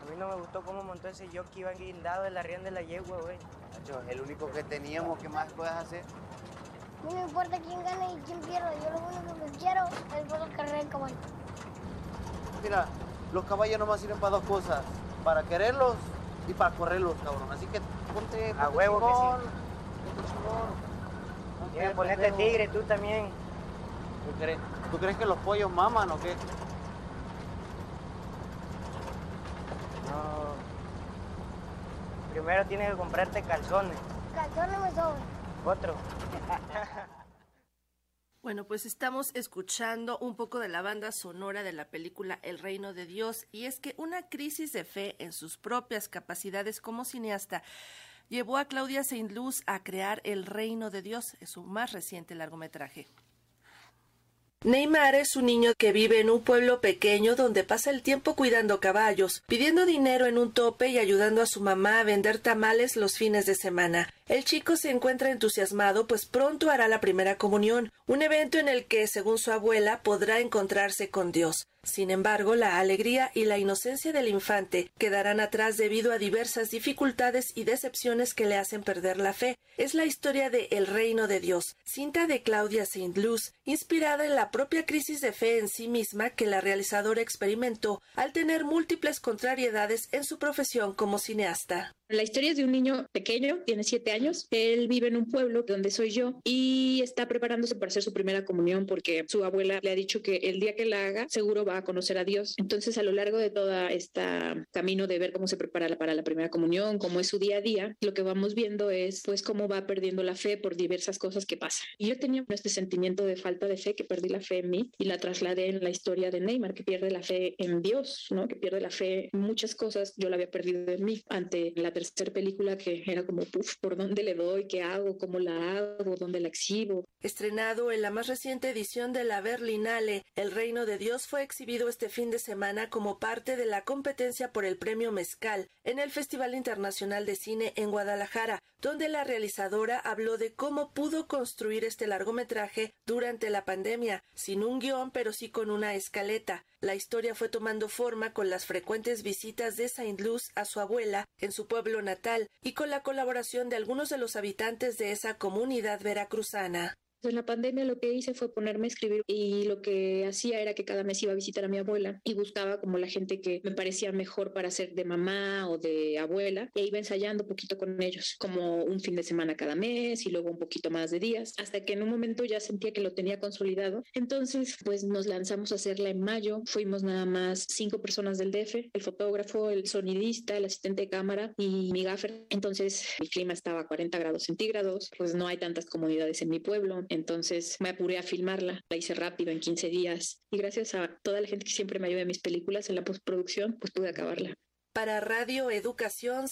A mí no me gustó cómo montó ese jockey que iba guindado en la rienda de la yegua, güey. Es el único que teníamos, ¿qué más puedes hacer? No me importa quién gana y quién pierde, yo lo único que quiero es ver la carrera de caballo. Mira, los caballos nomás sirven para dos cosas, para quererlos y para correrlos, cabrón. Así que ponte, a huevo chingón, no Mira, te ponete pendejo. tigre tú también. ¿Tú crees, ¿Tú crees que los pollos maman o qué? No. Primero tienes que comprarte calzones. Calzones me sobran. Otro. Bueno, pues estamos escuchando un poco de la banda sonora de la película El Reino de Dios y es que una crisis de fe en sus propias capacidades como cineasta llevó a Claudia Saint-Luz a crear El Reino de Dios, es su más reciente largometraje. Neymar es un niño que vive en un pueblo pequeño donde pasa el tiempo cuidando caballos, pidiendo dinero en un tope y ayudando a su mamá a vender tamales los fines de semana. El chico se encuentra entusiasmado pues pronto hará la primera comunión, un evento en el que, según su abuela, podrá encontrarse con Dios. Sin embargo, la alegría y la inocencia del infante quedarán atrás debido a diversas dificultades y decepciones que le hacen perder la fe. Es la historia de El Reino de Dios, cinta de Claudia Saint-Luz, inspirada en la propia crisis de fe en sí misma que la realizadora experimentó al tener múltiples contrariedades en su profesión como cineasta. La historia de un niño pequeño, tiene siete. Él vive en un pueblo donde soy yo y está preparándose para hacer su primera comunión porque su abuela le ha dicho que el día que la haga seguro va a conocer a Dios. Entonces, a lo largo de todo este camino de ver cómo se prepara para la primera comunión, cómo es su día a día, lo que vamos viendo es pues cómo va perdiendo la fe por diversas cosas que pasan. Y yo tenía este sentimiento de falta de fe, que perdí la fe en mí y la trasladé en la historia de Neymar, que pierde la fe en Dios, ¿no? Que pierde la fe en muchas cosas. Yo la había perdido en mí ante la tercera película que era como, puf, ¿por dónde le doy? ¿Qué hago? ¿Cómo la hago? ¿Dónde la exhibo? Estrenado en la más reciente edición de la Berlinale, El Reino de Dios fue exhibido este fin de semana como parte de la competencia por el premio Mezcal en el Festival Internacional de Cine en Guadalajara, donde la realizadora habló de cómo pudo construir este largometraje durante la pandemia, sin un guion pero sí con una escaleta. La historia fue tomando forma con las frecuentes visitas de Saint Luz a su abuela en su pueblo natal y con la colaboración de algunos de los habitantes de esa comunidad veracruzana. En la pandemia lo que hice fue ponerme a escribir y lo que hacía era que cada mes iba a visitar a mi abuela y buscaba como la gente que me parecía mejor para ser de mamá o de abuela e iba ensayando poquito con ellos, como un fin de semana cada mes y luego un poquito más de días, hasta que en un momento ya sentía que lo tenía consolidado. Entonces, pues nos lanzamos a hacerla en mayo, fuimos nada más cinco personas del DF, el fotógrafo, el sonidista, el asistente de cámara y mi gaffer. Entonces, el clima estaba a 40 grados centígrados, pues no hay tantas comodidades en mi pueblo. Entonces me apuré a filmarla, la hice rápido en 15 días y gracias a toda la gente que siempre me ayuda en mis películas en la postproducción, pues pude acabarla. Para Radio Educación